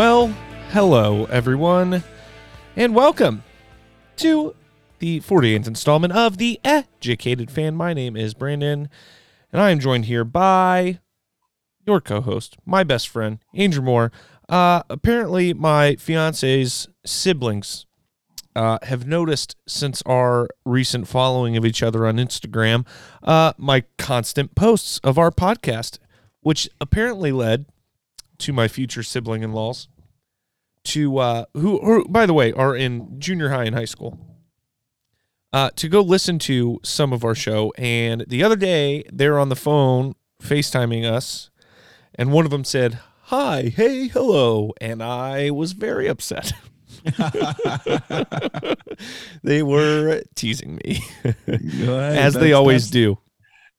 Well, hello everyone, and welcome to the 48th installment of the Educated Fan. My name is Brandon, and I am joined here by your co-host, my best friend, Andrew Moore. Uh, apparently, my fiance's siblings uh, have noticed since our recent following of each other on Instagram, uh, my constant posts of our podcast, which apparently led to my future sibling in laws, to uh, who, who, by the way, are in junior high and high school, uh, to go listen to some of our show. And the other day, they're on the phone FaceTiming us, and one of them said, Hi, hey, hello. And I was very upset. they were teasing me, as they always do.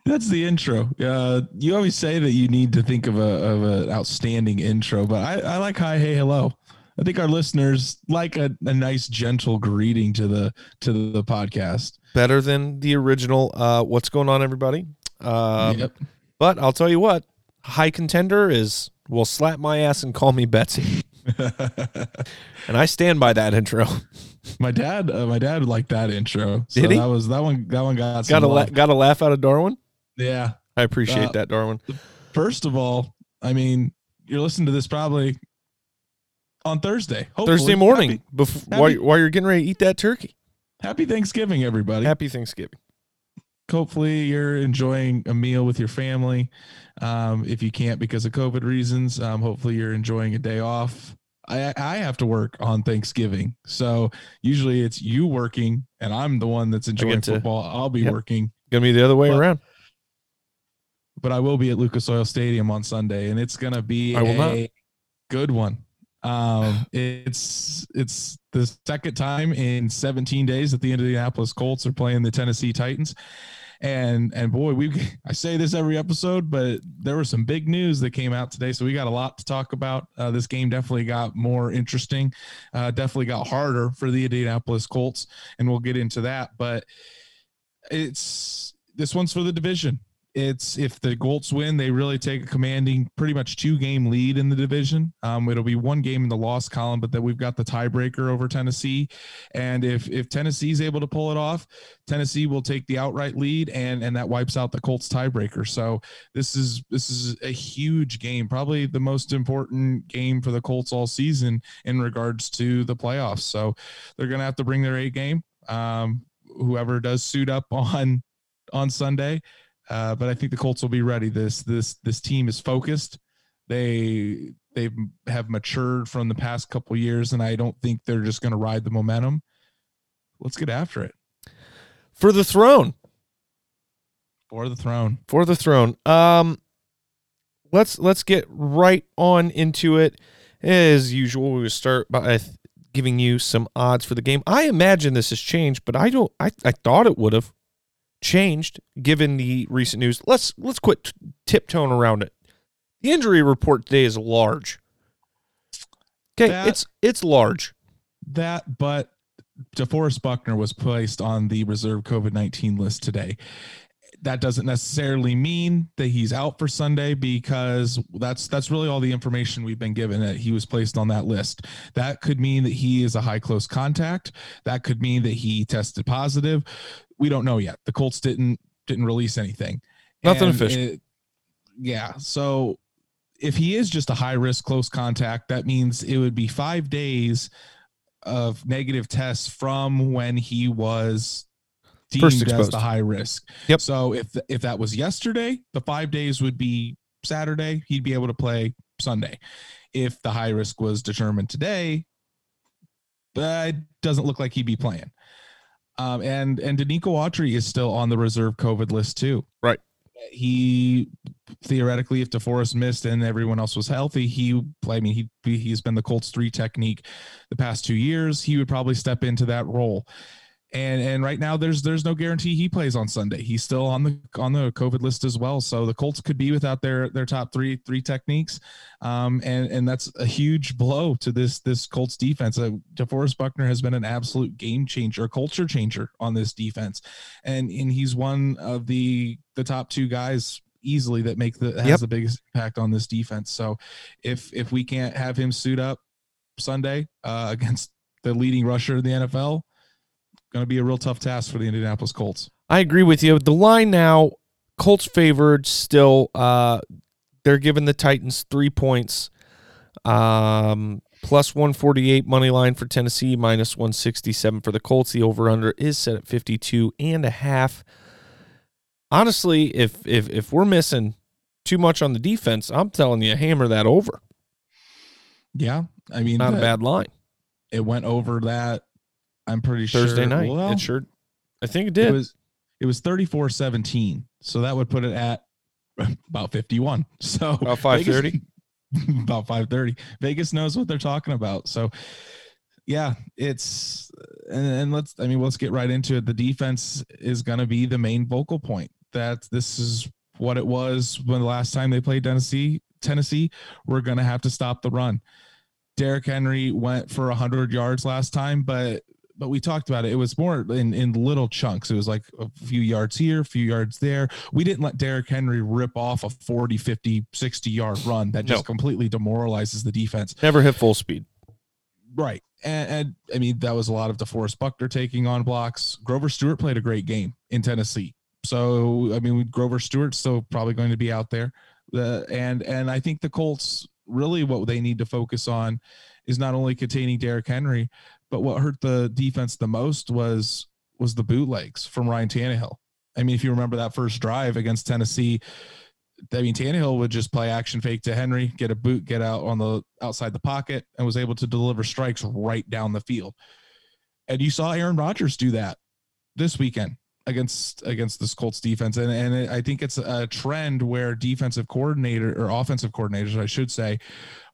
That's the intro. Uh, you always say that you need to think of a of an outstanding intro, but I, I like hi, hey, hello. I think our listeners like a, a nice, gentle greeting to the to the, podcast. Better than the original. Uh, what's going on, everybody? Um, yep. But I'll tell you what, high contender is will slap my ass and call me Betsy. and I stand by that intro. My dad, uh, my dad liked that intro. So Did he? That was that one. That one got got a la- got a laugh out of Darwin. Yeah. I appreciate uh, that, Darwin. First of all, I mean, you're listening to this probably on Thursday. Thursday morning happy, before happy, while, while you're getting ready to eat that turkey. Happy Thanksgiving, everybody. Happy Thanksgiving. Hopefully, you're enjoying a meal with your family. Um, if you can't because of COVID reasons, um, hopefully, you're enjoying a day off. I, I have to work on Thanksgiving. So usually it's you working and I'm the one that's enjoying to, football. I'll be yep. working. Gonna be the other way but, around but I will be at Lucas Oil Stadium on Sunday, and it's gonna be a not. good one. Um, it's it's the second time in 17 days that the Indianapolis Colts are playing the Tennessee Titans, and and boy, we I say this every episode, but there was some big news that came out today, so we got a lot to talk about. Uh, this game definitely got more interesting, uh, definitely got harder for the Indianapolis Colts, and we'll get into that, but it's this one's for the division it's if the Colts win, they really take a commanding, pretty much two game lead in the division. Um, it'll be one game in the loss column, but then we've got the tiebreaker over Tennessee. And if if Tennessee's able to pull it off, Tennessee will take the outright lead, and and that wipes out the Colts tiebreaker. So this is this is a huge game, probably the most important game for the Colts all season in regards to the playoffs. So they're gonna have to bring their A game. Um, whoever does suit up on on Sunday uh, but I think the Colts will be ready. This this this team is focused. They they have matured from the past couple years, and I don't think they're just going to ride the momentum. Let's get after it for the throne. For the throne. For the throne. Um, let's let's get right on into it. As usual, we will start by giving you some odds for the game. I imagine this has changed, but I don't. I I thought it would have changed given the recent news. Let's let's quit tiptoeing around it. The injury report today is large. Okay, that, it's it's large. That, but DeForest Buckner was placed on the reserve COVID nineteen list today. That doesn't necessarily mean that he's out for Sunday because that's that's really all the information we've been given that he was placed on that list. That could mean that he is a high close contact. That could mean that he tested positive we don't know yet. The Colts didn't didn't release anything. Nothing and official. It, yeah. So if he is just a high risk close contact, that means it would be five days of negative tests from when he was deemed as the high risk. Yep. So if if that was yesterday, the five days would be Saturday. He'd be able to play Sunday. If the high risk was determined today, but it doesn't look like he'd be playing. Um, and and Denico Autry is still on the reserve COVID list too. Right. He theoretically, if DeForest missed and everyone else was healthy, he I mean he he's been the Colts three technique the past two years. He would probably step into that role and and right now there's there's no guarantee he plays on Sunday. He's still on the on the COVID list as well. So the Colts could be without their their top three three techniques, um, and and that's a huge blow to this this Colts defense. Uh, DeForest Buckner has been an absolute game changer, culture changer on this defense, and and he's one of the the top two guys easily that make the has yep. the biggest impact on this defense. So if if we can't have him suit up Sunday uh, against the leading rusher in the NFL, going to be a real tough task for the Indianapolis Colts. I agree with you. The line now, Colts favored still. Uh, they're giving the Titans three points. Um, plus 148 money line for Tennessee, minus 167 for the Colts. The over under is set at 52 and a half. Honestly, if if if we're missing too much on the defense, I'm telling you, hammer that over. Yeah, I mean, not a bad line. It went over that. I'm pretty Thursday sure Thursday night. Well, it sure. I think it did. It was it was 34-17. So that would put it at about 51. So about 530. about 5:30. Vegas knows what they're talking about. So yeah, it's and, and let's I mean let's get right into it. The defense is going to be the main vocal point. That this is what it was when the last time they played Tennessee. Tennessee, we're going to have to stop the run. Derrick Henry went for 100 yards last time, but but we talked about it. It was more in, in little chunks. It was like a few yards here, a few yards there. We didn't let Derrick Henry rip off a 40, 50, 60 yard run that just no. completely demoralizes the defense. Never hit full speed. Right. And, and, I mean, that was a lot of DeForest Buckner taking on blocks. Grover Stewart played a great game in Tennessee. So, I mean, Grover Stewart's still probably going to be out there. Uh, and and I think the Colts really what they need to focus on is not only containing Derrick Henry, but what hurt the defense the most was was the bootlegs from Ryan Tannehill. I mean, if you remember that first drive against Tennessee, I mean Tannehill would just play action fake to Henry, get a boot, get out on the outside the pocket, and was able to deliver strikes right down the field. And you saw Aaron Rodgers do that this weekend against against this Colts defense, and and I think it's a trend where defensive coordinator or offensive coordinators, I should say,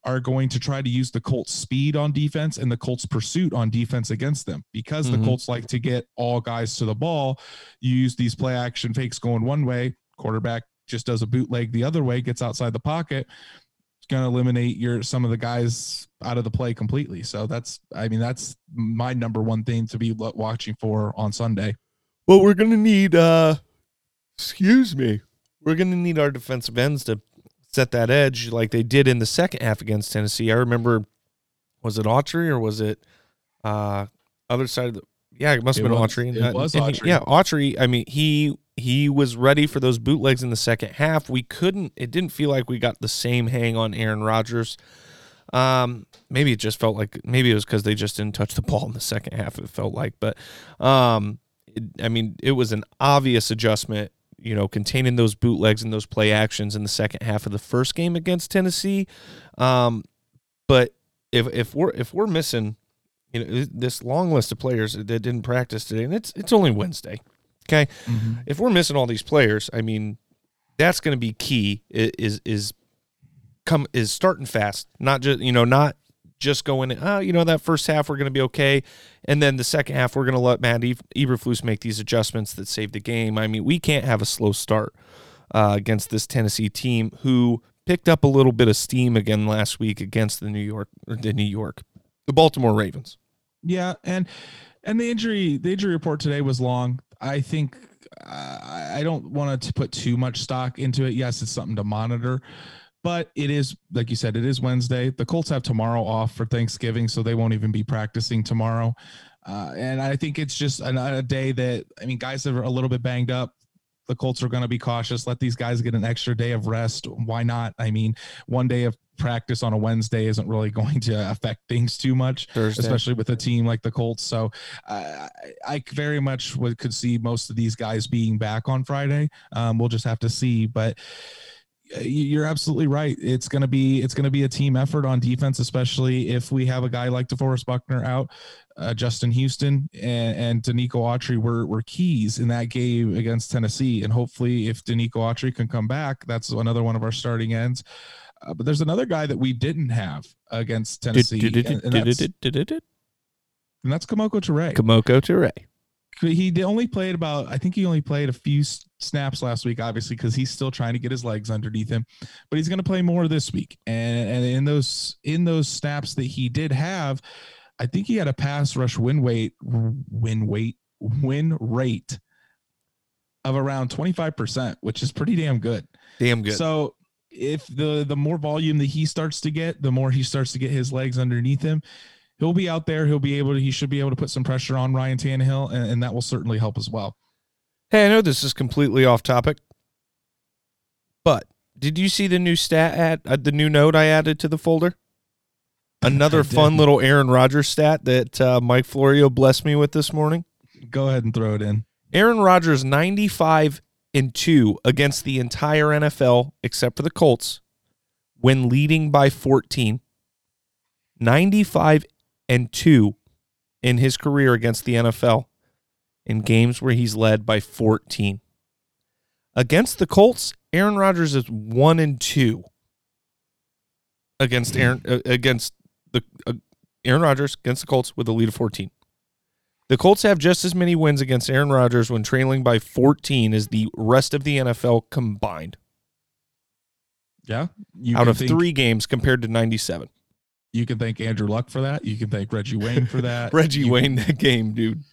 are going to try to use the Colts speed on defense and the Colts pursuit on defense against them because mm-hmm. the Colts like to get all guys to the ball. You use these play action fakes going one way, quarterback just does a bootleg the other way, gets outside the pocket. It's going to eliminate your some of the guys out of the play completely. So that's I mean that's my number one thing to be watching for on Sunday. Well, we're going to need uh excuse me. We're going to need our defensive ends to set that edge like they did in the second half against Tennessee. I remember, was it Autry or was it uh, other side of the? Yeah, it must have been was, Autry. It was Autry. He, yeah, Autry. I mean, he he was ready for those bootlegs in the second half. We couldn't. It didn't feel like we got the same hang on Aaron Rodgers. Um, maybe it just felt like maybe it was because they just didn't touch the ball in the second half. It felt like, but um, it, I mean, it was an obvious adjustment you know, containing those bootlegs and those play actions in the second half of the first game against Tennessee. Um, but if if we're if we're missing, you know, this long list of players that didn't practice today, and it's it's only Wednesday. Okay, mm-hmm. if we're missing all these players, I mean, that's going to be key. Is is come is starting fast, not just you know not just going, oh, you know, that first half we're going to be okay. And then the second half, we're going to let Matt Eberflus make these adjustments that save the game. I mean, we can't have a slow start uh, against this Tennessee team who picked up a little bit of steam again last week against the New York, the New York, the Baltimore Ravens. Yeah. And, and the injury, the injury report today was long. I think uh, I don't want to put too much stock into it. Yes, it's something to monitor, but it is like you said it is wednesday. The colts have tomorrow off for thanksgiving so they won't even be practicing tomorrow. Uh, and i think it's just a, a, day that i mean guys are a little bit banged up. The colts are going to be cautious. Let these guys get an extra day of rest. Why not? I mean one day of practice on a wednesday isn't really going to affect things too much Thursday. especially with a team like the colts. So uh, i very much would, could see most of these guys being back on friday. Um, we'll just have to see. But you're absolutely right. It's gonna be it's gonna be a team effort on defense, especially if we have a guy like DeForest Buckner out. Uh, Justin Houston and, and Denico Autry were, were keys in that game against Tennessee. And hopefully, if Denico Autry can come back, that's another one of our starting ends. Uh, but there's another guy that we didn't have against Tennessee. and, that's, Kemoko that's Kemoko Turay. He only played about i think he only played a few snaps last week obviously because he's still trying to get his legs underneath him but he's going to play more this week and and in those in those snaps that he did have i think he had a pass rush win weight win weight win rate of around 25% which is pretty damn good Damn good. So if the the more volume that he starts to get, the more he starts to get his legs underneath him. He'll be out there. He'll be able to. He should be able to put some pressure on Ryan Tannehill, and, and that will certainly help as well. Hey, I know this is completely off topic, but did you see the new stat at uh, the new note I added to the folder? Another fun little Aaron Rodgers stat that uh, Mike Florio blessed me with this morning. Go ahead and throw it in. Aaron Rodgers 95 and 2 against the entire NFL except for the Colts when leading by 14. 95 and 2 in his career against the NFL in games where he's led by 14. Against the Colts, Aaron Rodgers is 1 and 2 against Aaron uh, against the uh, Aaron Rodgers against the Colts with a lead of 14. The Colts have just as many wins against Aaron Rodgers when trailing by 14 as the rest of the NFL combined. Yeah. out of think, three games compared to 97. You can thank Andrew Luck for that. You can thank Reggie Wayne for that. Reggie you Wayne, that game, dude.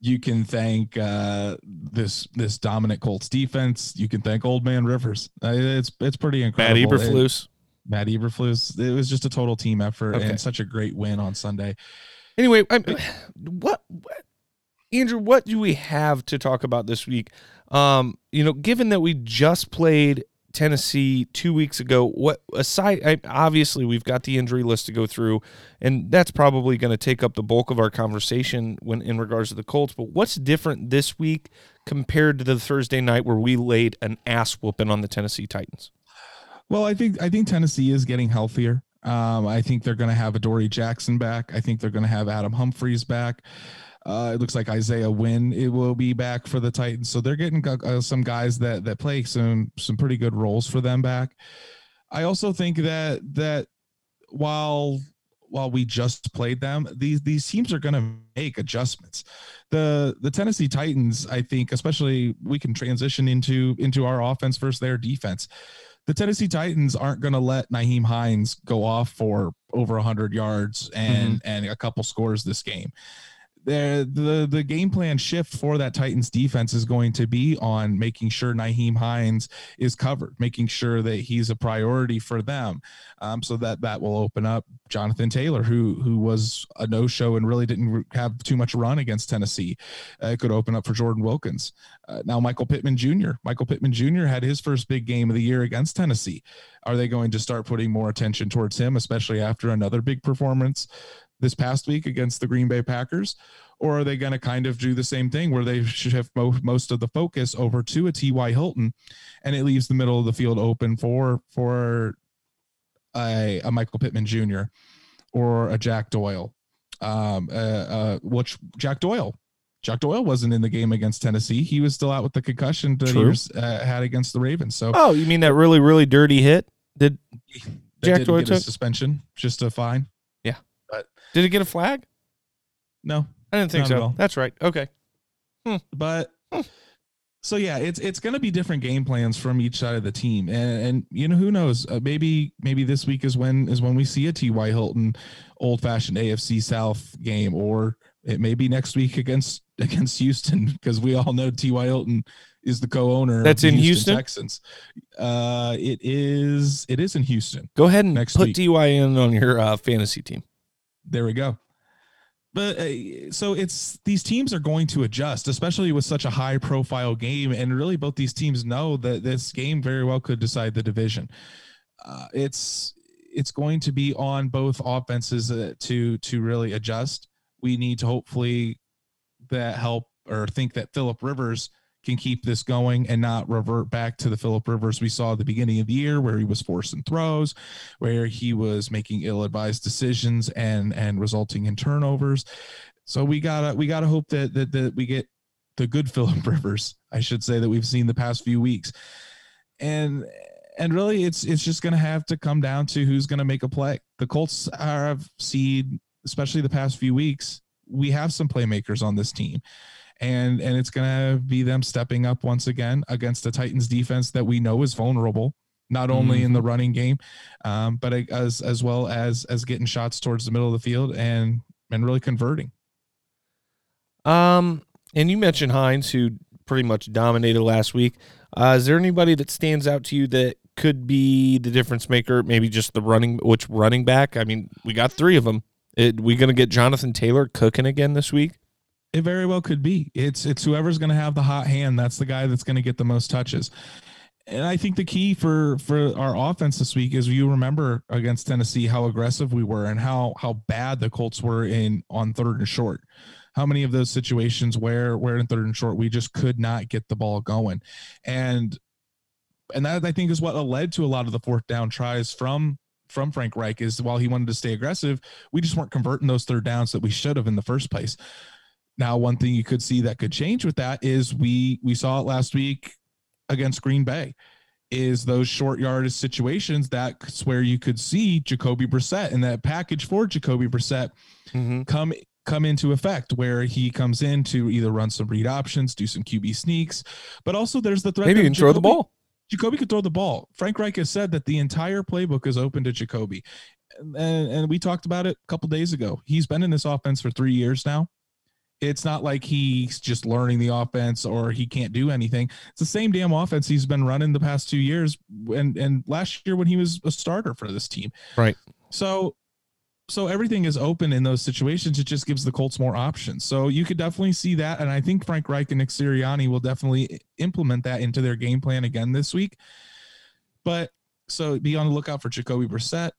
You can thank uh, this this dominant Colts defense. You can thank Old Man Rivers. Uh, it's it's pretty incredible. Matt Eberflus. It, Matt Eberflus. It was just a total team effort okay. and such a great win on Sunday. Anyway, I, what, what, Andrew? What do we have to talk about this week? Um, you know, given that we just played Tennessee two weeks ago, what aside? I, obviously, we've got the injury list to go through, and that's probably going to take up the bulk of our conversation when in regards to the Colts. But what's different this week compared to the Thursday night where we laid an ass whooping on the Tennessee Titans? Well, I think I think Tennessee is getting healthier. Um, I think they're going to have Adoree Jackson back. I think they're going to have Adam Humphries back. Uh, it looks like Isaiah Wynn it will be back for the Titans, so they're getting uh, some guys that that play some some pretty good roles for them back. I also think that that while while we just played them, these these teams are going to make adjustments. The the Tennessee Titans, I think, especially we can transition into into our offense versus their defense the Tennessee Titans aren't going to let Nyheim Hines go off for over 100 yards and mm-hmm. and a couple scores this game the the the game plan shift for that Titans defense is going to be on making sure Nyheim Hines is covered, making sure that he's a priority for them. Um, so that that will open up Jonathan Taylor, who who was a no show and really didn't have too much run against Tennessee. Uh, it could open up for Jordan Wilkins. Uh, now Michael Pittman Jr. Michael Pittman Jr. had his first big game of the year against Tennessee. Are they going to start putting more attention towards him, especially after another big performance this past week against the Green Bay Packers? Or are they going to kind of do the same thing where they shift most of the focus over to a T.Y. Hilton and it leaves the middle of the field open for for a, a Michael Pittman Jr. or a Jack Doyle? Um, uh, uh, which Jack Doyle Jack Doyle wasn't in the game against Tennessee. He was still out with the concussion that True. he was, uh, had against the Ravens. So, oh, you mean that really, really dirty hit? Did Jack Doyle get a suspension? Just a fine. Did it get a flag? No, I didn't think so. That's right. Okay, hmm. but. Hmm. So yeah, it's it's going to be different game plans from each side of the team, and and you know who knows, uh, maybe maybe this week is when is when we see a T.Y. Hilton old fashioned AFC South game, or it may be next week against against Houston because we all know T.Y. Hilton is the co-owner. That's in Houston, Houston, Texans. Uh, it is. It is in Houston. Go ahead and next put. Ty in on your uh, fantasy team. There we go. But uh, so it's these teams are going to adjust, especially with such a high profile game, and really both these teams know that this game very well could decide the division. Uh, it's it's going to be on both offenses uh, to to really adjust. We need to hopefully that help or think that Philip Rivers can keep this going and not revert back to the Philip Rivers we saw at the beginning of the year where he was forcing throws, where he was making ill-advised decisions and and resulting in turnovers. So we gotta we gotta hope that that, that we get the good Philip Rivers, I should say, that we've seen the past few weeks. And and really it's it's just gonna have to come down to who's gonna make a play. The Colts are have seen, especially the past few weeks, we have some playmakers on this team and and it's going to be them stepping up once again against the Titans defense that we know is vulnerable not only mm-hmm. in the mm-hmm. running game um, but as as well as as getting shots towards the middle of the field and and really converting um and you mentioned Hines who pretty much dominated last week. Uh, is there anybody that stands out to you that could be the difference maker? Maybe just the running, which running back? I mean, we got three of them. It, we going to get Jonathan Taylor cooking again this week? It very well could be. It's it's whoever's going to have the hot hand. That's the guy that's going to get the most touches. And I think the key for for our offense this week is you remember against Tennessee how aggressive we were and how how bad the Colts were in on third and short. How many of those situations where where in third and short we just could not get the ball going, and and that I think is what led to a lot of the fourth down tries from from Frank Reich is while he wanted to stay aggressive, we just weren't converting those third downs that we should have in the first place. Now, one thing you could see that could change with that is we we saw it last week against Green Bay. Is those short yardage situations that's where you could see Jacoby Brissett and that package for Jacoby Brissett mm-hmm. come come into effect where he comes in to either run some read options, do some QB sneaks, but also there's the threat. Maybe can Jacoby, throw the ball. Jacoby could throw the ball. Frank Reich has said that the entire playbook is open to Jacoby. And, and we talked about it a couple days ago. He's been in this offense for three years now. It's not like he's just learning the offense or he can't do anything. It's the same damn offense he's been running the past two years and and last year when he was a starter for this team. Right. So so everything is open in those situations. It just gives the Colts more options. So you could definitely see that. And I think Frank Reich and Nick Sirianni will definitely implement that into their game plan again this week. But so be on the lookout for Jacoby Brissett.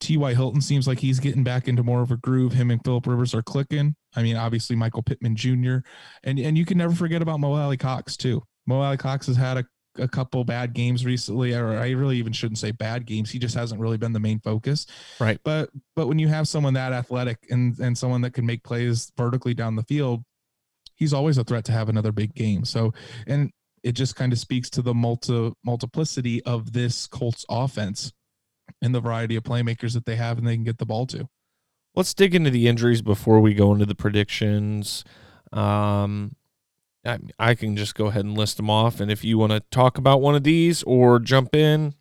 T.Y. Hilton seems like he's getting back into more of a groove. Him and Philip Rivers are clicking. I mean, obviously Michael Pittman Jr. And and you can never forget about Mo Alie-Cox too. Mo Alie-Cox has had a a couple bad games recently, or I really even shouldn't say bad games. He just hasn't really been the main focus. Right. But but when you have someone that athletic and and someone that can make plays vertically down the field, he's always a threat to have another big game. So and it just kind of speaks to the multi multiplicity of this Colts offense and the variety of playmakers that they have and they can get the ball to. Let's dig into the injuries before we go into the predictions. Um, I, I can just go ahead and list them off. And if you want to talk about one of these or jump in,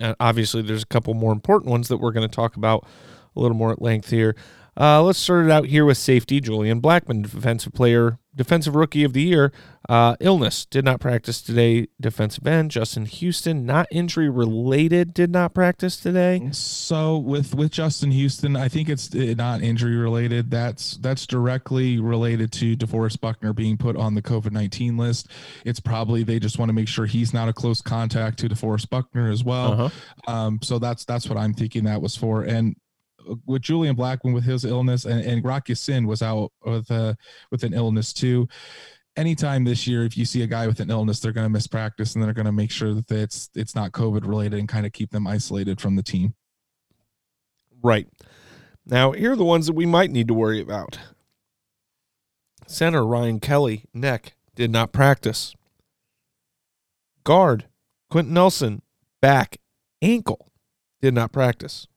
uh, obviously there's a couple more important ones that we're going to talk about a little more at length here. Uh, let's start it out here with safety. Julian Blackmon, defensive player, defensive rookie of the year. Uh, illness did not practice today. Defensive end Justin Houston, not injury related, did not practice today. So with with Justin Houston, I think it's uh, not injury related. That's that's directly related to DeForest Buckner being put on the COVID nineteen list. It's probably they just want to make sure he's not a close contact to DeForest Buckner as well. Uh-huh. Um, so that's that's what I'm thinking that was for. And with Julian Blackmon with his illness and, and Rock Ya-Sin was out with uh with an illness too. Anytime this year, if you see a guy with an illness, they're going to miss practice and they're going to make sure that it's it's not COVID related and kind of keep them isolated from the team. Right. Now, here are the ones that we might need to worry about. Center Ryan Kelly, neck, did not practice. Guard Quenton Nelson, back, ankle, did not practice.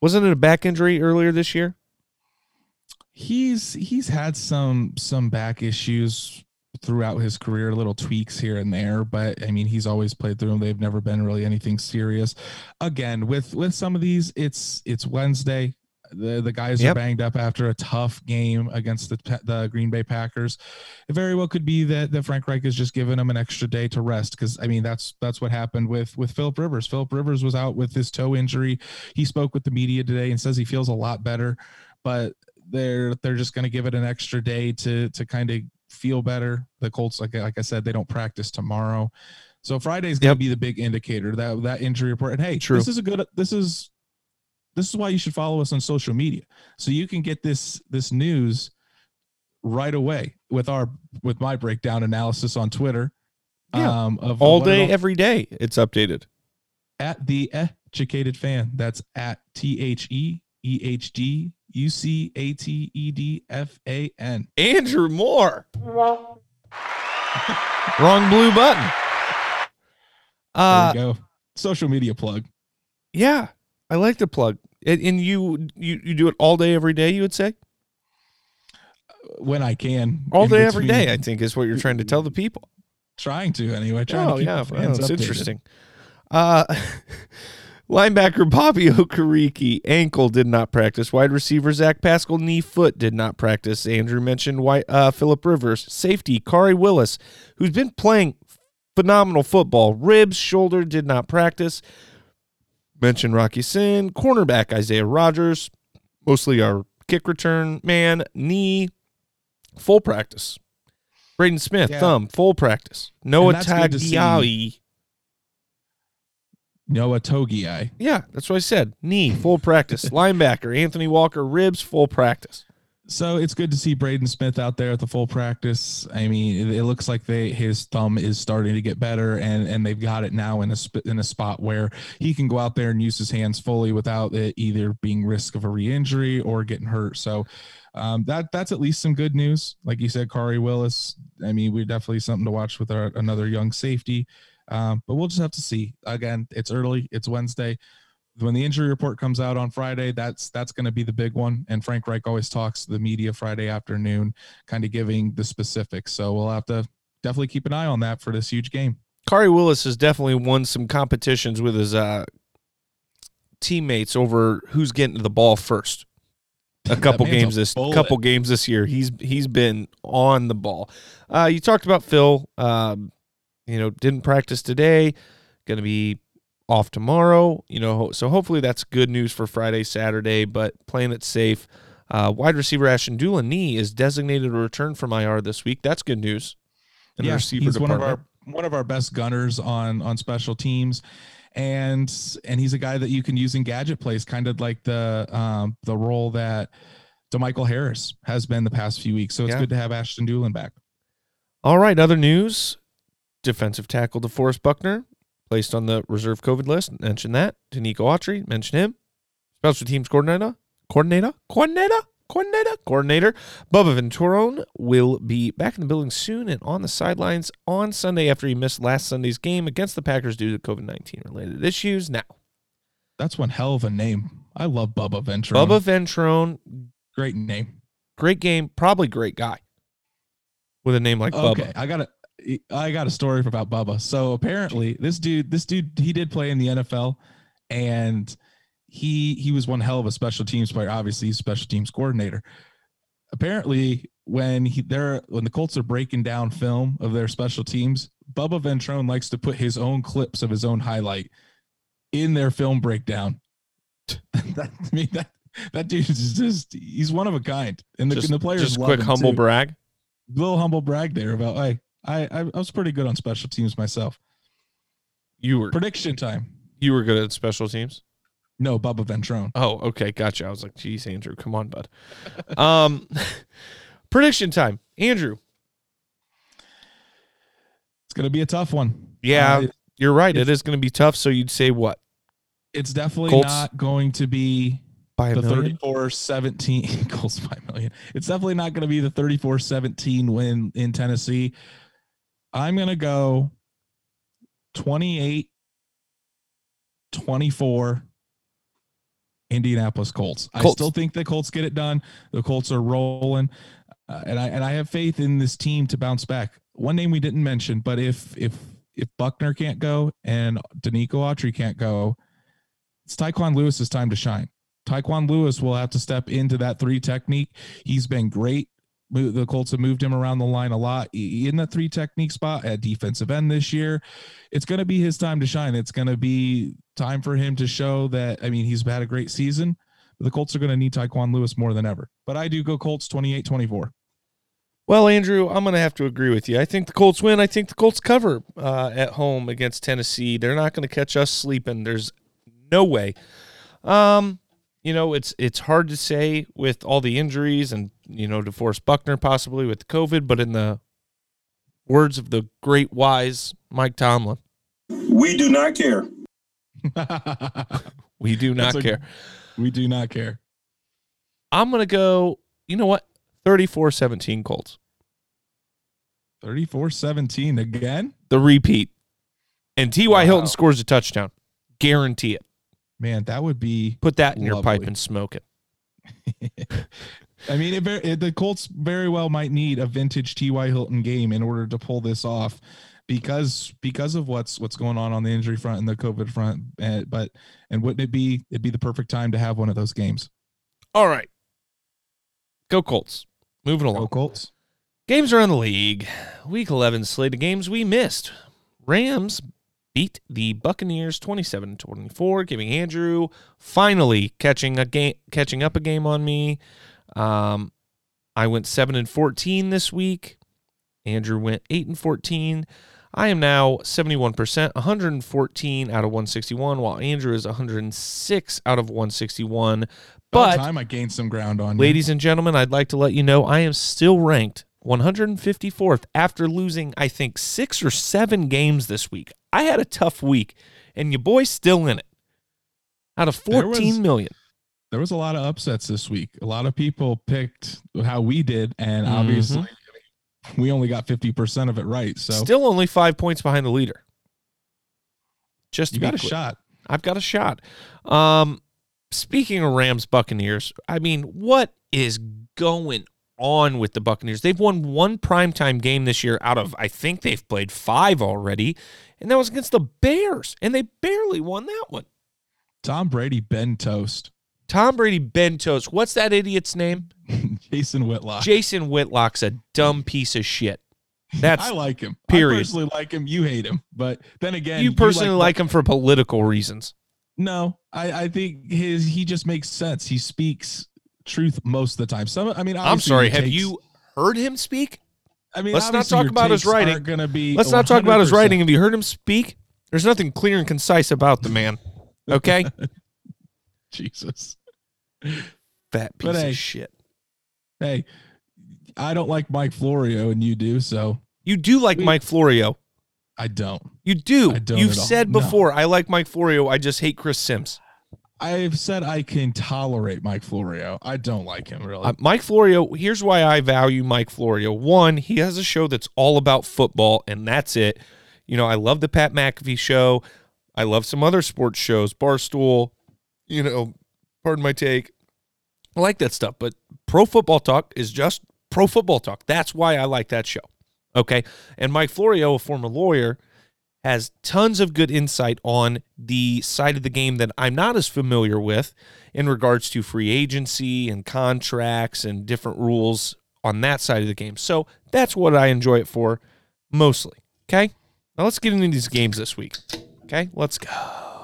Wasn't it a back injury earlier this year? He's he's had some some back issues throughout his career, little tweaks here and there, but I mean he's always played through them. They've never been really anything serious. Again, with with some of these, it's it's Wednesday. The the guys yep. are banged up after a tough game against the the Green Bay Packers. It very well could be that that Frank Reich is just giving them an extra day to rest because I mean that's that's what happened with with Philip Rivers. Philip Rivers was out with his toe injury. He spoke with the media today and says he feels a lot better, but they're they're just going to give it an extra day to to kind of feel better. The Colts, like like I said, they don't practice tomorrow. So Friday is going to yep. be the big indicator that that injury report. And hey, True. this is a good. This is this is why you should follow us on social media so you can get this this news right away with our with my breakdown analysis on Twitter. Yeah. Um, of all day, every day, it's updated at the educated fan. That's at T H E E H D U C A T E D F A N. Andrew Moore. Wrong blue button. Uh, there we go. Social media plug. Yeah, I like the plug. And, and you you you do it all day every day. You would say when I can. All day every day. I think is what you're trying to tell the people. Trying to anyway. Trying oh to yeah, well, it's interesting. Uh, Linebacker Bobby Okereke, ankle did not practice. Wide receiver Zach Pascal, knee, foot did not practice. Andrew mentioned uh, Philip Rivers. Safety Khari Willis, who's been playing phenomenal football. Ribs, shoulder did not practice. Mentioned Rock Ya-Sin. Cornerback Isaiah Rodgers, mostly our kick return man. Knee, full practice. Braden Smith, yeah. thumb, full practice. Noah Tagovailoa Noah Togiai. Yeah, that's what I said. Knee, full practice. Linebacker, Anthony Walker, ribs, full practice. So it's good to see Braden Smith out there at the full practice. I mean, it, it, looks like they his thumb is starting to get better, and and they've got it now in a sp- in a spot where he can go out there and use his hands fully without it either being risk of a re-injury or getting hurt. So um, that that's at least some good news. Like you said, Khari Willis. I mean, we're definitely something to watch with our, another young safety. Um, but we'll just have to see. Again, it's early. It's Wednesday. When the injury report comes out on Friday, that's that's going to be the big one. And Frank Reich always talks to the media Friday afternoon, kind of giving the specifics. So we'll have to definitely keep an eye on that for this huge game. Khari Willis has definitely won some competitions with his uh, teammates over who's getting the ball first. A couple games this bullet. couple games this year, he's he's been on the ball. Uh, you talked about Phil. Um, you know, didn't practice today, going to be off tomorrow. You know, so hopefully that's good news for Friday, Saturday, but playing it safe. Uh, wide receiver Ashton Dulin knee is designated a return from IR this week. That's good news. yeah, he's department. one of our one of our best gunners on on special teams, and and he's a guy that you can use in gadget plays, kind of like the um, the role that DeMichael Harris has been the past few weeks. So it's yeah. good to have Ashton Dulin back. All right, other news defensive tackle DeForest Buckner, placed on the reserve COVID list. Mention that. Denico Autry, mention him. Special teams coordinator, coordinator, coordinator, coordinator, coordinator. Bubba Ventrone will be back in the building soon and on the sidelines on Sunday after he missed last Sunday's game against the Packers due to COVID 19 related issues. Now, that's one hell of a name. I love Bubba Ventrone. Bubba Ventrone. Great name. Great game. Probably great guy with a name like okay, Bubba. I got it. I got a story about Bubba. So apparently, this dude, this dude, he did play in the NFL, and he he was one hell of a special teams player. Obviously, he's special teams coordinator. Apparently, when he there when the Colts are breaking down film of their special teams, Bubba Ventrone likes to put his own clips of his own highlight in their film breakdown. that, I mean that that dude is just he's one of a kind, and the, just, and the players just quick humble too. brag. Little humble brag there about hey, I, I was pretty good on special teams myself. You were prediction time. You were good at special teams. No, Bubba Ventrone. Oh, okay, gotcha. I was like, geez, Andrew, come on, bud. um, prediction time, Andrew. It's gonna be a tough one. Yeah, uh, you're right. It is gonna be tough. So you'd say what? It's definitely Colts? not going to be by the 34 17 Colts by a million. It's definitely not going to be the 34 17 win in Tennessee. I'm going to go 28 24 Indianapolis Colts. Colts. I still think the Colts get it done. The Colts are rolling. Uh, and I and I have faith in this team to bounce back. One name we didn't mention, but if if if Buckner can't go and Denico Autry can't go, it's Tyquan Lewis's time to shine. Tyquan Lewis will have to step into that three technique. He's been great the Colts have moved him around the line a lot in that three technique spot at defensive end this year. It's going to be his time to shine. It's going to be time for him to show that. I mean, he's had a great season. the Colts are going to need Tyquan Lewis more than ever. But I do go Colts 28 24. Well, Andrew, I'm going to have to agree with you. I think the Colts win. I think the Colts cover uh, at home against Tennessee. They're not going to catch us sleeping. There's no way. Um, you know, it's it's hard to say with all the injuries and you know DeForest Buckner possibly with COVID, but in the words of the great wise Mike Tomlin, we do not care. we do not care. we do not care. I'm gonna go. You know what? 34-17 Colts. 34-17 again. The repeat, and T.Y. Wow. Hilton scores a touchdown. Guarantee it. Man, that would be put that in lovely. your pipe and smoke it. I mean, it, it, the Colts very well might need a vintage T.Y. Hilton game in order to pull this off. because because of what's what's going on on the injury front and the COVID front. And, but and wouldn't it be it'd be the perfect time to have one of those games? All right, go Colts. Moving along. Go Colts. Games around the league. Week 11 slate of games we missed. Rams beat the Buccaneers 27-24, giving Andrew finally catching a game catching up a game on me. Um, I went 7 and 14 this week. Andrew went 8 and 14. I am now 71%, 114 out of 161, while Andrew is 106 out of 161. But time I gained some ground on ladies you. and gentlemen, I'd like to let you know I am still ranked 154th after losing, I think, six or seven games this week. I had a tough week, and your boy's still in it. Out of fourteen was, million. There was a lot of upsets this week. A lot of people picked how we did, and mm-hmm. obviously we only got 50% of it right. So still only five points behind the leader. Just you got a shot. I've got a shot. Um, speaking of Rams Buccaneers, I mean, what is going on with the Buccaneers. They've won one primetime game this year out of, I think they've played five already, and that was against the Bears, and they barely won that one. Tom Brady Ben Toast. Tom Brady bentos. What's that idiot's name? Jason Whitlock. Jason Whitlock's a dumb piece of shit. That's I like him. Period. I personally like him. You hate him, but then again, you personally you like, like him for political reasons. No, I, I think his he just makes sense. He speaks truth most of the time. Some, I mean, I'm sorry. Have you heard him speak? I mean, let's not talk about his writing. To be. Let's 100%. not talk about his writing. Have you heard him speak? There's nothing clear and concise about the man. Okay. Jesus. Fat piece hey, of shit. Hey, I don't like Mike Florio, and you do. So you do like we, Mike Florio. I don't. You do. You've said before, no. I like Mike Florio. I just hate Chris Sims. I've said I can tolerate Mike Florio. I don't like him really. Uh, Mike Florio, here's why I value Mike Florio. One, he has a show that's all about football, and that's it. You know, I love the Pat McAfee show. I love some other sports shows, Barstool, you know, pardon my take. I like that stuff, but Pro Football Talk is just Pro Football Talk. That's why I like that show. Okay. And Mike Florio, a former lawyer, has tons of good insight on the side of the game that I'm not as familiar with in regards to free agency and contracts and different rules on that side of the game. So that's what I enjoy it for mostly. Okay. Now let's get into these games this week. Okay. Let's go.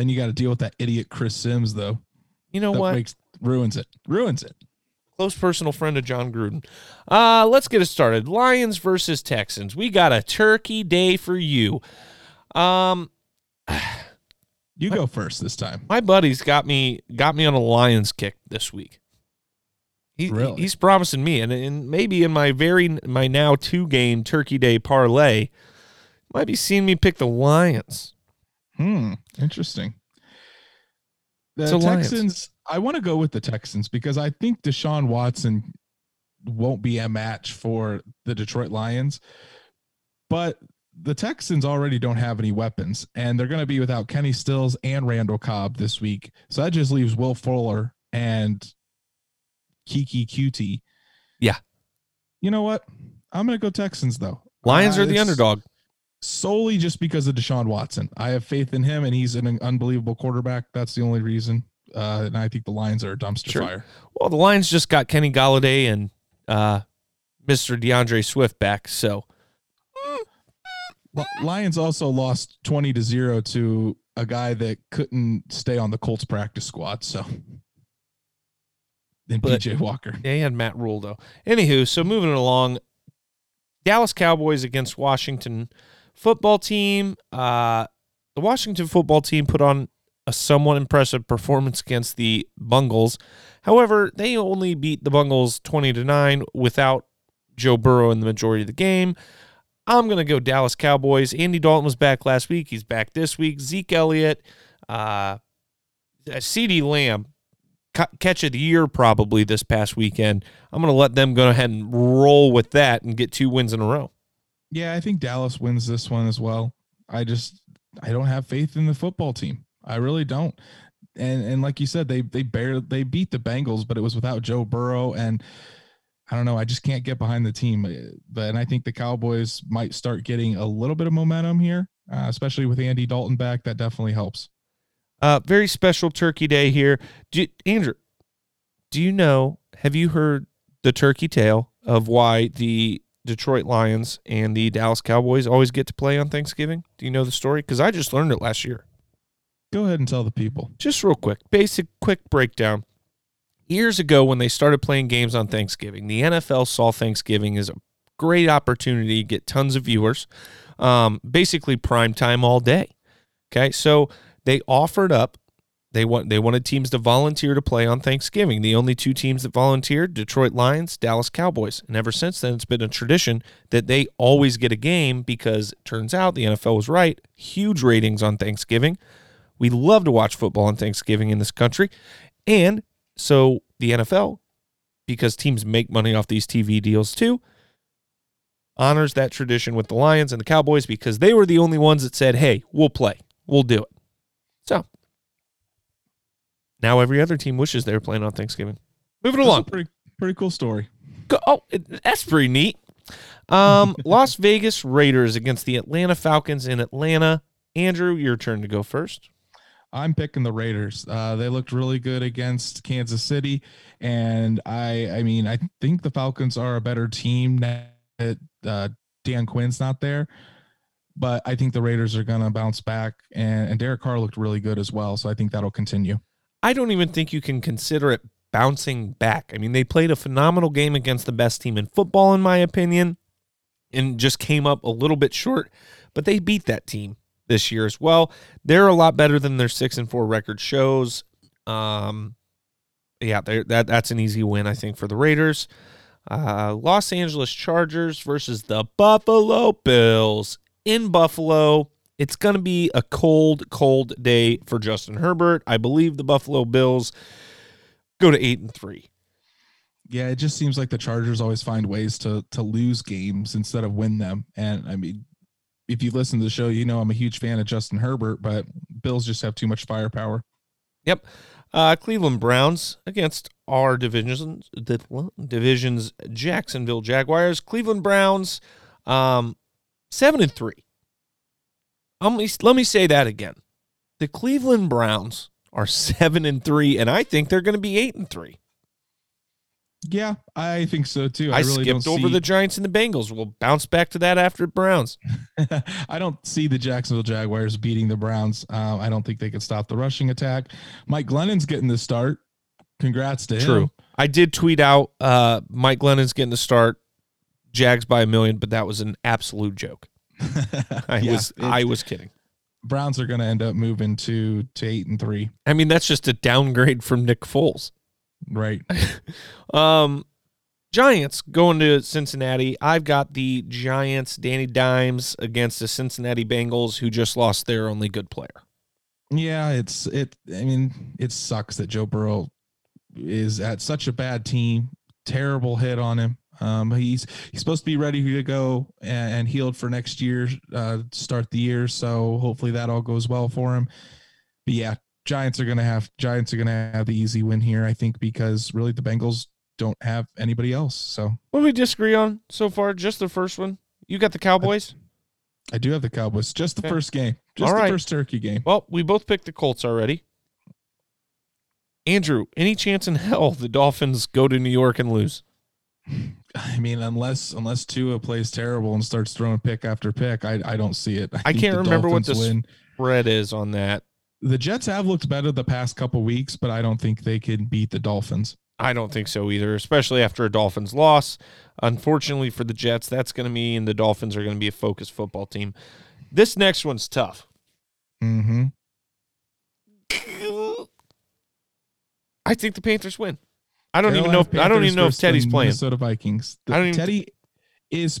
Then you got to deal with that idiot Chris Sims, though. You know that what? Makes, ruins it. Ruins it close personal friend of Jon Gruden. Uh, let's get it started. Lions versus Texans. We got a turkey day for you. Um, you go first this time. My buddy's got me got me on a Lions kick this week. He, really? He's promising me, and, and maybe in my very my now two game Turkey Day parlay, might be seeing me pick the Lions. Hmm. Interesting. The Texans. Lions. I want to go with the Texans because I think Deshaun Watson won't be a match for the Detroit Lions. But the Texans already don't have any weapons, and they're going to be without Kenny Stills and Randall Cobb this week. So that just leaves Will Fuller and Keke Coutee. Yeah. You know what? I'm going to go Texans, though. Lions uh, are the underdog. Solely just because of Deshaun Watson. I have faith in him, and he's an unbelievable quarterback. That's the only reason. Uh, and I think the Lions are a dumpster sure. fire. Well, the Lions just got Kenny Golladay and uh, Mr. D'Andre Swift back, so. Well, Lions also lost twenty to zero to a guy that couldn't stay on the Colts practice squad. So, then PJ Walker. He had Matt Rhule though. Anywho, so moving along, Dallas Cowboys against Washington football team. Uh, the Washington football team put on a somewhat impressive performance against the Bungles. However, they only beat the Bungles 20 to 9 without Joe Burrow in the majority of the game. I'm going to go Dallas Cowboys. Andy Dalton was back last week. He's back this week. Zeke Elliott, uh, CeeDee Lamb, catch of the year probably this past weekend. I'm going to let them go ahead and roll with that and get two wins in a row. Yeah, I think Dallas wins this one as well. I just I don't have faith in the football team. I really don't. And and like you said, they they barely they beat the Bengals, but it was without Joe Burrow. And I don't know. I just can't get behind the team. But and I think the Cowboys might start getting a little bit of momentum here, uh, especially with Andy Dalton back. That definitely helps. Uh, very special Turkey Day here. Do, Andrew, do you know? Have you heard the turkey tale of why the Detroit Lions and the Dallas Cowboys always get to play on Thanksgiving? Do you know the story? Because I just learned it last year. Go ahead and tell the people. Just real quick, basic, quick breakdown. Years ago, when they started playing games on Thanksgiving, the NFL saw Thanksgiving as a great opportunity to get tons of viewers, um, basically prime time all day. Okay, so they offered up they want they wanted teams to volunteer to play on Thanksgiving. The only two teams that volunteered, Detroit Lions, Dallas Cowboys. And ever since then it's been a tradition that they always get a game because turns out the NFL was right. Huge ratings on Thanksgiving. We love to watch football on Thanksgiving in this country. And so the NFL, because teams make money off these TV deals too, honors that tradition with the Lions and the Cowboys because they were the only ones that said, hey, we'll play. We'll do it. Now every other team wishes they were playing on Thanksgiving. Moving along. Pretty, pretty cool story. Go, oh, that's pretty neat. Um, Las Vegas Raiders against the Atlanta Falcons in Atlanta. Andrew, your turn to go first. I'm picking the Raiders. Uh, they looked really good against Kansas City, and I, I mean, I think the Falcons are a better team now that uh, Dan Quinn's not there. But I think the Raiders are going to bounce back, and, and Derek Carr looked really good as well. So I think that'll continue. I don't even think you can consider it bouncing back. I mean, they played a phenomenal game against the best team in football, in my opinion, and just came up a little bit short, but they beat that team this year as well. They're a lot better than their six and four record shows. Um, yeah, that that's an easy win, I think, for the Raiders. Uh, Los Angeles Chargers versus the Buffalo Bills in Buffalo. It's going to be a cold, cold day for Justin Herbert. I believe the Buffalo Bills go to eight and three. Yeah, it just seems like the Chargers always find ways to to lose games instead of win them. And I mean, if you listen to the show, you know I'm a huge fan of Justin Herbert, but Bills just have too much firepower. Yep. Uh, Cleveland Browns against our divisions, divisions Jacksonville Jaguars. Cleveland Browns, um, seven and three. Um, let me say that again. The Cleveland Browns are seven and three, and I think they're going to be eight and three. Yeah, I think so too. I, I really skipped over see... the Giants and the Bengals. We'll bounce back to that after Browns. I don't see the Jacksonville Jaguars beating the Browns. Uh, I don't think they could stop the rushing attack. Mike Glennon's getting the start. Congrats to him. True. him. I did tweet out uh, Mike Glennon's getting the start. Jags by a million, but that was an absolute joke. I yeah, was it, I was kidding. Browns are going to end up moving to to eight and three. I mean, that's just a downgrade from Nick Foles, right? um, Giants going to Cincinnati. I've got the Giants. Danny Dimes against the Cincinnati Bengals, who just lost their only good player. Yeah, it's it. I mean, it sucks that Joe Burrow is at such a bad team. Terrible hit on him. Um, he's he's supposed to be ready to go and, and healed for next year, uh, start the year. So hopefully that all goes well for him. But yeah, Giants are gonna have Giants are gonna have the easy win here, I think, because really the Bengals don't have anybody else. So what do we disagree on so far? Just the first one. You got the Cowboys. I, I do have the Cowboys. Just the okay. first game. Just the first turkey game. Well, we both picked the Colts already. Andrew, any chance in hell the Dolphins go to New York and lose? I mean, unless unless Tua plays terrible and starts throwing pick after pick, I I don't see it. I, I can't remember what the win. spread is on that. The Jets have looked better the past couple weeks, but I don't think they can beat the Dolphins. I don't think so either, especially after a Dolphins loss. Unfortunately for the Jets, that's going to mean the Dolphins are going to be a focused football team. This next one's tough. Mm-hmm. I think the Panthers win. I don't even know. If, I don't even know if Teddy's playing. Minnesota Vikings. The, I don't even Teddy is.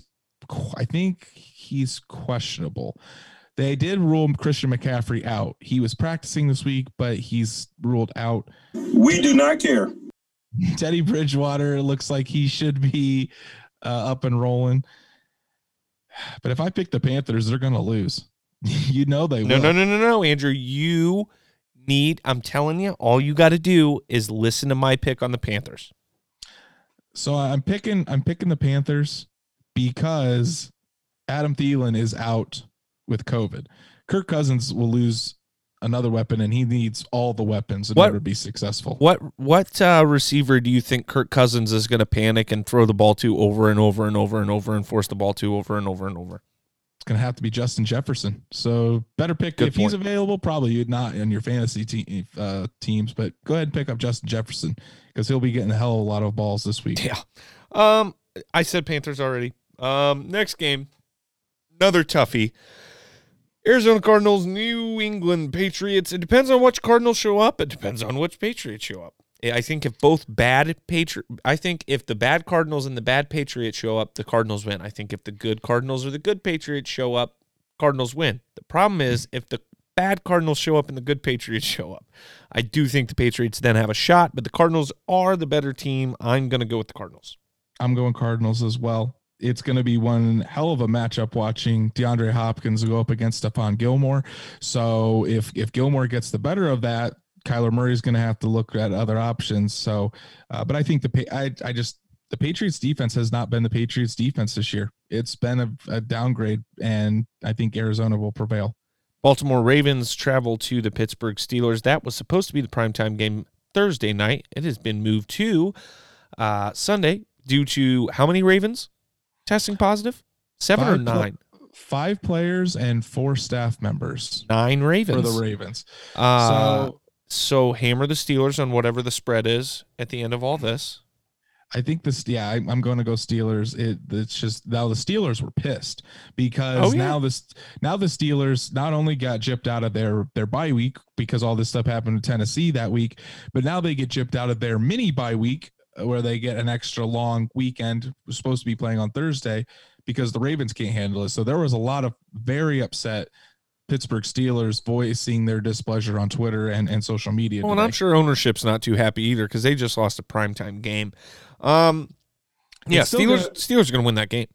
I think he's questionable. They did rule Christian McCaffrey out. He was practicing this week, but he's ruled out. We do not care. Teddy Bridgewater looks like he should be uh, up and rolling. But if I pick the Panthers, they're going to lose. you know they no, will. No, no, no, no, no, Andrew. You need, I'm telling you, all you got to do is listen to my pick on the Panthers. So I'm picking I'm picking the Panthers because Adam Thielen is out with COVID. Kirk Cousins will lose another weapon, and he needs all the weapons in what, order to be successful. What what uh, receiver do you think Kirk Cousins is going to panic and throw the ball to over and over and over and over and force the ball to over and over and over? Going to have to be Justin Jefferson. So better pick Good if point. he's available. Probably you'd not in your fantasy te- uh, teams, but go ahead and pick up Justin Jefferson because he'll be getting a hell of a lot of balls this week. Yeah. Um, I said Panthers already. Um, next game, another toughie. Arizona Cardinals, New England Patriots. It depends on which Cardinals show up. It depends on which Patriots show up. I think if both bad Patri- I think if the bad Cardinals and the bad Patriots show up, the Cardinals win. I think if the good Cardinals or the good Patriots show up, Cardinals win. The problem is if the bad Cardinals show up and the good Patriots show up. I do think the Patriots then have a shot, but the Cardinals are the better team. I'm going to go with the Cardinals. I'm going Cardinals as well it's going to be one hell of a matchup watching DeAndre Hopkins go up against Stephon Gilmore. So if if Gilmore gets the better of that, Kyler Murray is going to have to look at other options. So, uh, but I think the I I just the Patriots defense has not been the Patriots defense this year. It's been a, a downgrade, and I think Arizona will prevail. Baltimore Ravens travel to the Pittsburgh Steelers. That was supposed to be the primetime game Thursday night. It has been moved to uh, Sunday due to how many Ravens? testing positive? Seven five or nine? Pl- five players and four staff members. Nine Ravens. For the Ravens. Uh, so, so hammer the Steelers on whatever the spread is at the end of all this. I think this, yeah, I, am going to go Steelers. It, it's just now the Steelers were pissed because oh, yeah. now this, now the Steelers not only got gypped out of their their bye week because all this stuff happened in Tennessee that week, but now they get gypped out of their mini bye week uh, where they get an extra long weekend. Supposed to be playing on Thursday because the Ravens can't handle it. So there was a lot of very upset Pittsburgh Steelers voicing their displeasure on Twitter and, and social media. Well, and I'm sure ownership's not too happy either because they just lost a primetime game. Um, yeah, Steelers gonna, Steelers are going to win that game.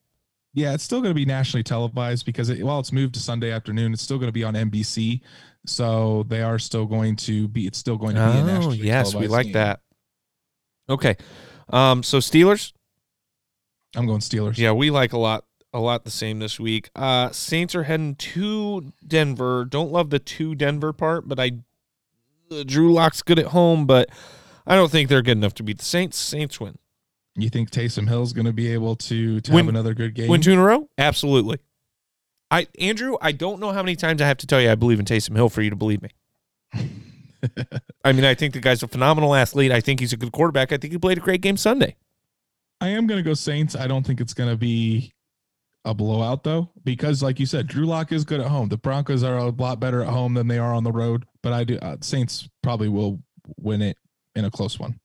Yeah, it's still going to be nationally televised because it, while it's moved to Sunday afternoon, it's still going to be on NBC. So they are still going to be. It's still going to be. Oh, yes, we like game. that. Okay. Um, so Steelers. I'm going Steelers. Yeah, we like a lot a lot the same this week. Uh Saints are heading to Denver. Don't love the to Denver part, but I uh, Drew Lock's good at home, but I don't think they're good enough to beat the Saints. Saints win. You think Taysom Hill's going to be able to, to win, have another good game? Win two in a row? Absolutely. I Andrew, I don't know how many times I have to tell you I believe in Taysom Hill for you to believe me. I mean, I think the guy's a phenomenal athlete. I think he's a good quarterback. I think he played a great game Sunday. I am going to go Saints. I don't think it's going to be a blowout though, because like you said, Drew Lock is good at home. The Broncos are a lot better at home than they are on the road, but I do uh, Saints probably will win it in a close one.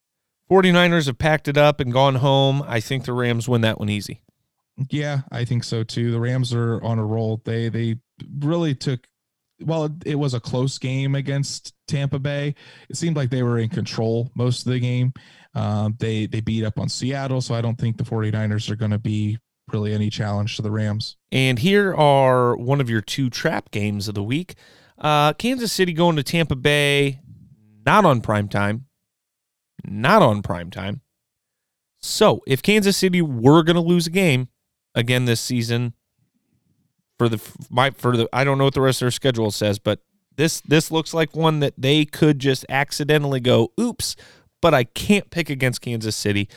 49ers have packed it up and gone home. I think the Rams win that one easy. Yeah, I think so too. The Rams are on a roll. They they really took well, it was a close game against Tampa Bay. It seemed like they were in control most of the game. Um, they they beat up on Seattle, so I don't think the 49ers are going to be really any challenge to the Rams. And here are one of your two trap games of the week. Uh, Kansas City going to Tampa Bay, not on prime time. Not on prime time. So if Kansas City were going to lose a game again this season, for the my for the I don't know what the rest of their schedule says, but this this looks like one that they could just accidentally go, oops, but I can't pick against Kansas City.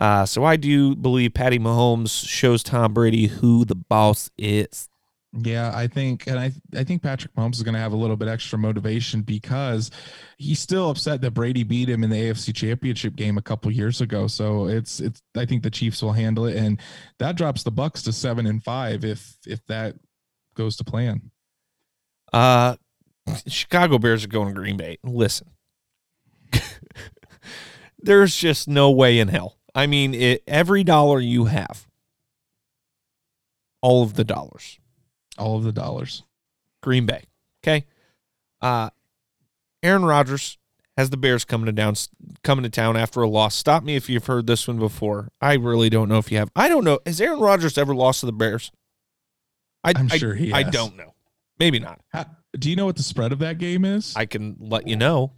Uh, so I do believe Patty Mahomes shows Tom Brady who the boss is. Yeah, I think, and I I think Patrick Mahomes is going to have a little bit extra motivation because he's still upset that Brady beat him in the AFC Championship game a couple years ago. So it's it's I think the Chiefs will handle it, and that drops the Bucs to seven and five if if that goes to plan. Uh, Chicago Bears are going to Green Bay. Listen, there's just no way in hell. I mean, it, every dollar you have, all of the dollars all of the dollars. Green Bay. Okay. Uh, Aaron Rodgers has the Bears coming to down coming to town after a loss. Stop me if you've heard this one before. I really don't know if you have. I don't know. Has Aaron Rodgers ever lost to the Bears? I, am sure he. I, I don't know. Maybe not. How, do you know what the spread of that game is? I can let you know.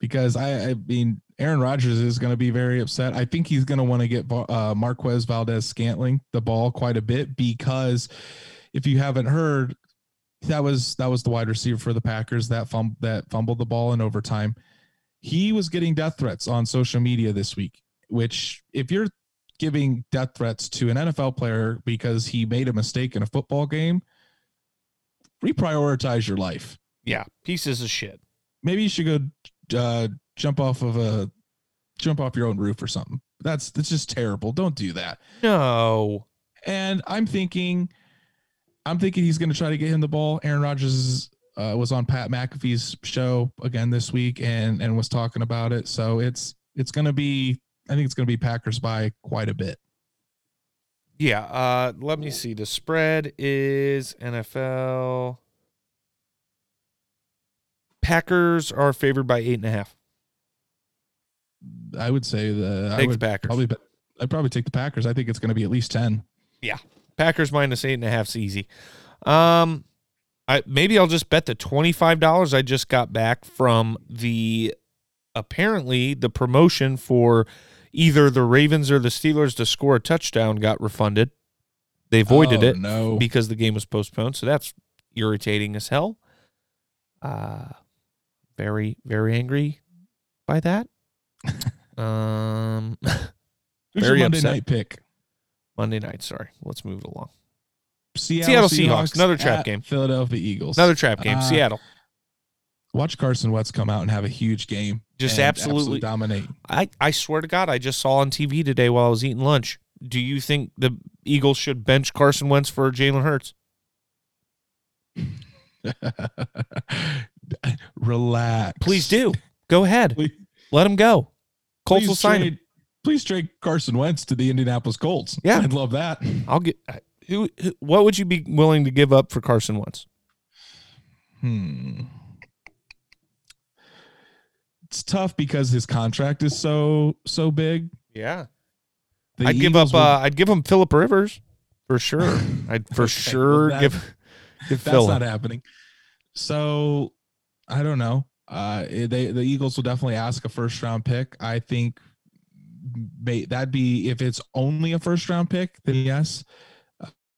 Because I, I mean, Aaron Rodgers is going to be very upset. I think he's going to want to get uh, Marquez Valdes-Scantling the ball quite a bit because if you haven't heard, that was that was the wide receiver for the Packers that that fumbled the ball in overtime. He was getting death threats on social media this week, which if you're giving death threats to an NFL player because he made a mistake in a football game, reprioritize your life. Yeah, pieces of shit. Maybe you should go uh, jump off of a jump off your own roof or something. That's that's just terrible. Don't do that. No. And I'm thinking, I'm thinking he's going to try to get him the ball. Aaron Rodgers uh, was on Pat McAfee's show again this week and and was talking about it. So it's it's going to be I think it's going to be Packers by quite a bit. Yeah. Uh, let me see. The spread is NFL. Packers are favored by eight and a half. I would say the take I would the Packers. Probably, I'd probably take the Packers. I think it's going to be at least ten. Yeah, Packers minus eight and a half is easy. Um, I maybe I'll just bet the twenty five dollars I just got back from the apparently the promotion for either the Ravens or the Steelers to score a touchdown got refunded. They voided Oh, it no. because the game was postponed. So that's irritating as hell. Uh very, very angry by that. um Who's very your Monday upset. night pick? Monday night, sorry. Let's move it along. Seattle, Seattle Seahawks, another trap game. Philadelphia Eagles. Another trap game. Uh, Seattle. Watch Carson Wentz come out and have a huge game. Just and absolutely- dominate. I, I swear to God, I just saw on TV today while I was eating lunch. Do you think the Eagles should bench Carson Wentz for Jalen Hurts? Relax. Please do. Go ahead. Please, Let him go. Colts please will sign him. trade, please trade Carson Wentz to the Indianapolis Colts. Yeah. I'd love that. I'll get. Who, who? What would you be willing to give up for Carson Wentz? Hmm. It's tough because his contract is so so big. Yeah, The I'd give up. would- Uh, I'd give him Philip Rivers for sure. I'd for Okay, sure well, that- give give that's Phil. not happening. So I don't know. Uh, they the Eagles will definitely ask a first round pick. I think may, that'd be if it's only a first round pick, then yes.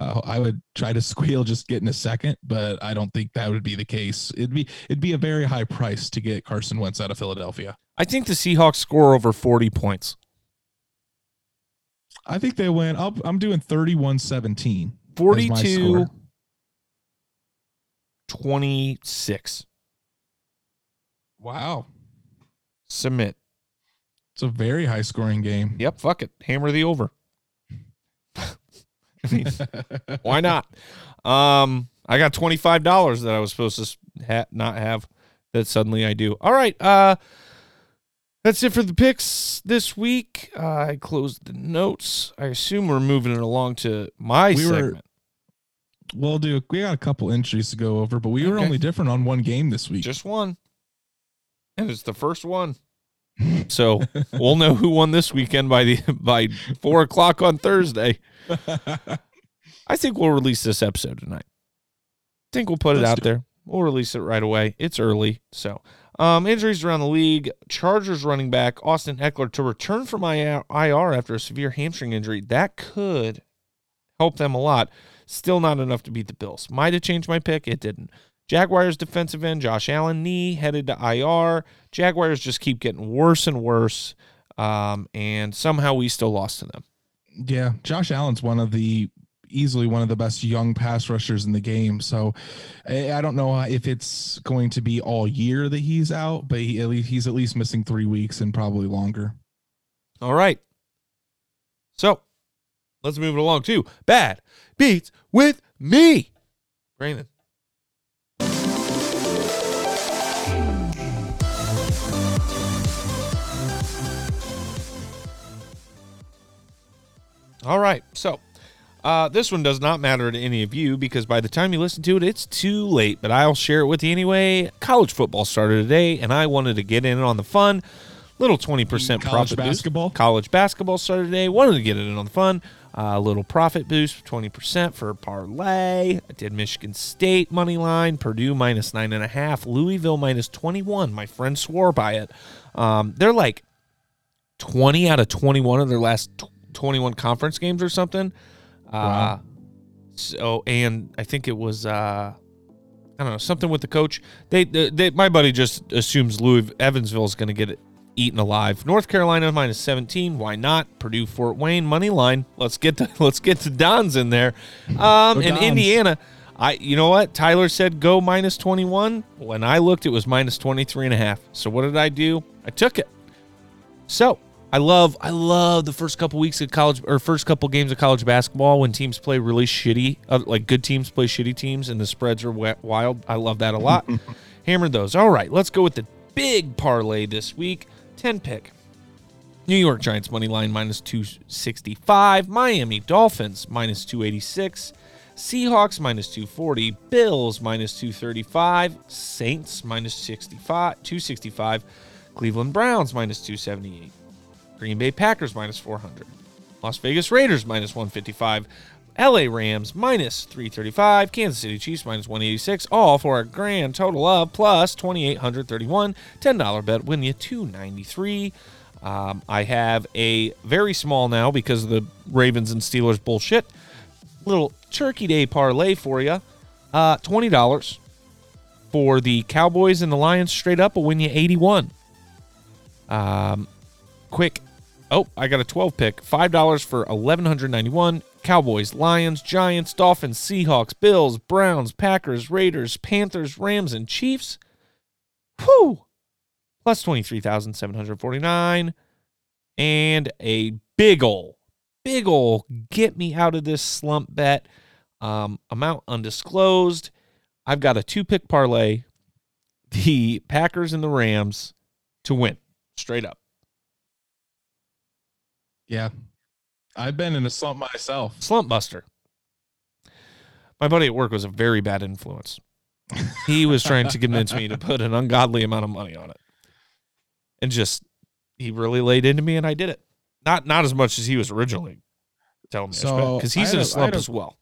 Uh, I would try to squeal just getting a second, but I don't think that would be the case. It'd be it'd be a very high price to get Carson Wentz out of Philadelphia. I think the Seahawks score over forty points. I think they win. I'll, I'm doing 31-17. 42 26. Wow. Submit. It's a very high scoring game. Yep, fuck it. Hammer the over. I mean, why not? Um, I got twenty five dollars that I was supposed to ha- not have. That suddenly I do. All right. Uh, that's it for the picks this week. Uh, I closed the notes. I assume we're moving it along to my We were- segment. We'll do. We got a couple entries to go over, but we were only different on one game this week. Just one, and it's the first one. So we'll know who won this weekend by the by four o'clock on Thursday. I think we'll release this episode tonight. I think we'll put it Let's out do it. there. We'll release it right away. It's early. So, um, injuries around the league. Chargers running back Austin Ekeler to return from IR after a severe hamstring injury. That could help them a lot. Still not enough to beat the Bills. Might have changed my pick. It didn't. Jaguars defensive end Josh Allen knee headed to IR. Jaguars just keep getting worse and worse. Um, and somehow we still lost to them. yeah, Josh Allen's one of the easily one of the best young pass rushers in the game. So I, I don't know if it's going to be all year that he's out, but he, at least he's at least missing three weeks and probably longer. All right. So let's move it along to bad beats with me. Brandon. All right. So uh, this one does not matter to any of you because by the time you listen to it, it's too late. But I'll share it with you anyway. College football started today, and I wanted to get in on the fun. Little 20% College profit boost. College basketball started today. Wanted to get in on the fun. A little profit boost, 20% for parlay. I did Michigan State money line, Purdue minus nine and a half, Louisville minus 21. My friend swore by it. Um, they're like 20 out of 21 of their last 21 conference games or something. Uh, wow. Uh, so, and I think it was, uh, I don't know, something with the coach. They, they, they my buddy just assumes Louis Evansville is going to get it eaten alive. North Carolina minus 17. Why not? Purdue Fort Wayne money line. Let's get the let's get the Dons in there. Um, and Indiana. I you know what? Tyler said go minus 21. When I looked, it was minus 23 and a half. So what did I do? I took it. So I love I love the first couple weeks of college or first couple games of college basketball when teams play really shitty, uh, like good teams play shitty teams and the spreads are wild. I love that a lot. Hammered those. All right, let's go with the big parlay this week. 10 pick. New York Giants money line minus 265, Miami Dolphins minus 286, Seahawks minus 240, Bills minus 235, Saints minus 65, 265, Cleveland Browns minus 278. Green Bay Packers minus 400. Las Vegas Raiders minus 155. LA Rams minus 335. Kansas City Chiefs minus 186. All for a grand total of plus 2,831. $10 bet win you 293. Um, I have a very small now because of the Ravens and Steelers bullshit. Little Turkey Day parlay for you. Uh, $20 for the Cowboys and the Lions straight up will win you 81. Um, quick Oh, I got a 12 pick. $5 for 1191 Cowboys, Lions, Giants, Dolphins, Seahawks, Bills, Browns, Packers, Raiders, Panthers, Rams, and Chiefs. Whew. Plus 23,749. And a big ol', big ol' get me out of this slump bet. Um, amount undisclosed. I've got a two pick parlay. The Packers and the Rams to win straight up. Yeah. I've been in a slump myself. Slump buster. My buddy at work was a very bad influence. he was trying to convince me to put an ungodly amount of money on it. And just he really laid into me and I did it. Not not as much as he was originally telling me so because he's in a, a slump a, as well.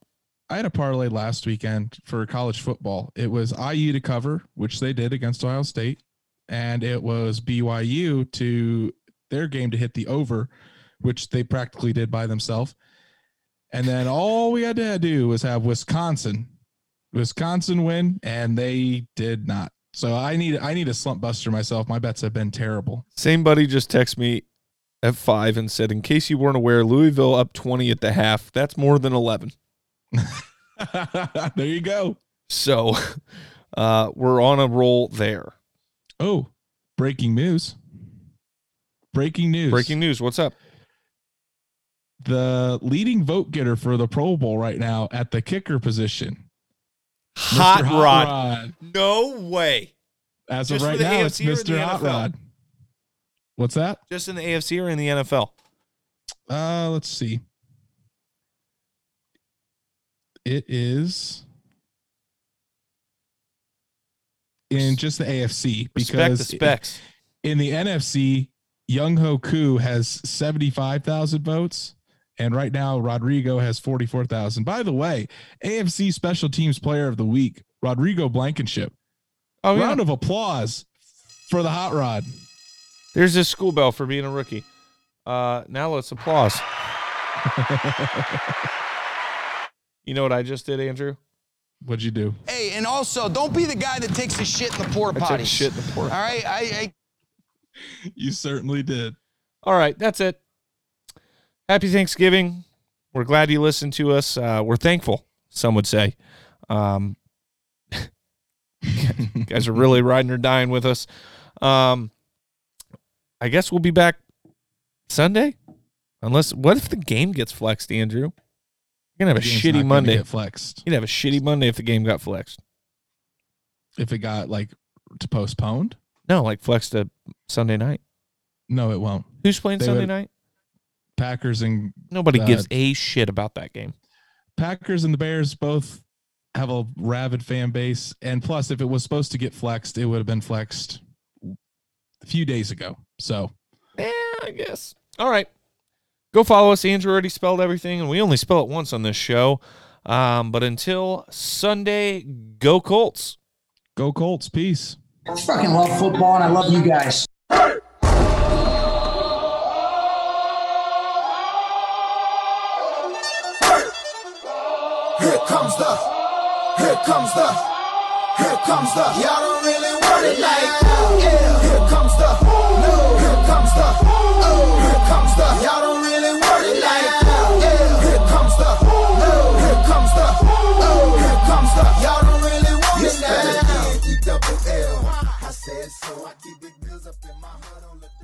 I had a parlay last weekend for college football. It was IU to cover, which they did against Ohio State, and it was BYU to their game to hit the over, which they practically did by themselves. And then all we had to do was have Wisconsin, Wisconsin win, and they did not. So I need I need a slump buster myself. My bets have been terrible. Same buddy just texted me at five and said, in case you weren't aware, Louisville up twenty at the half. That's more than eleven. there you go. So uh, we're on a roll there. Oh, breaking news. Breaking news. Breaking news. What's up? The leading vote getter for the Pro Bowl right now at the kicker position. Hot, Hot Rod. Rod. No way. As Just of right now, AFC it's Mr. Hot Rod. What's that? Just in the AFC or in the NFL? Uh, let's see. It is in just the AFC because the specs. in the NFC, Younghoe Koo has 75,000 votes and right now, Rodrigo has 44,000. By the way, AFC Special Teams Player of the Week, Rodrigo Blankenship. Oh, Round yeah. of applause for the hot rod. There's this school bell for being a rookie. Uh, now let's applause. you know what I just did, Andrew? What'd you do? Hey, and also, don't be the guy that takes the shit in the porta potty. shit in the porta. All right, I, I. You certainly did. All right, that's it happy Thanksgiving. We're glad you listened to us. Uh, we're thankful, some would say. Um, guys are really riding or dying with us. Um, I guess we'll be back Sunday, unless what if the game gets flexed, Andrew? You're gonna have a shitty Monday. Get flexed. You'd have a shitty Monday if the game got flexed. If it got like to postponed? No, like flexed to Sunday night. No, it won't. Who's playing they Sunday night? Packers and nobody uh, gives a shit about that game. Packers and the Bears both have a rabid fan base, and plus, if it was supposed to get flexed, it would have been flexed a few days ago. So, yeah, I guess. All right, go follow us. Andrew already spelled everything, and we only spell it once on this show. Um, but until Sunday, go Colts. Go Colts. Peace. I fucking love football, and I love you guys. Here comes the, here comes the, here comes the. Y'all don't really want it like that. Yeah. Here comes the, no. Here comes the, oh. Here comes the. Y'all don't really want it like that. Yeah. Here comes the, no. Here comes the, oh. Here comes the. Y'all don't really want it like that. double L. I said so. I keep big bills up in my hood on the.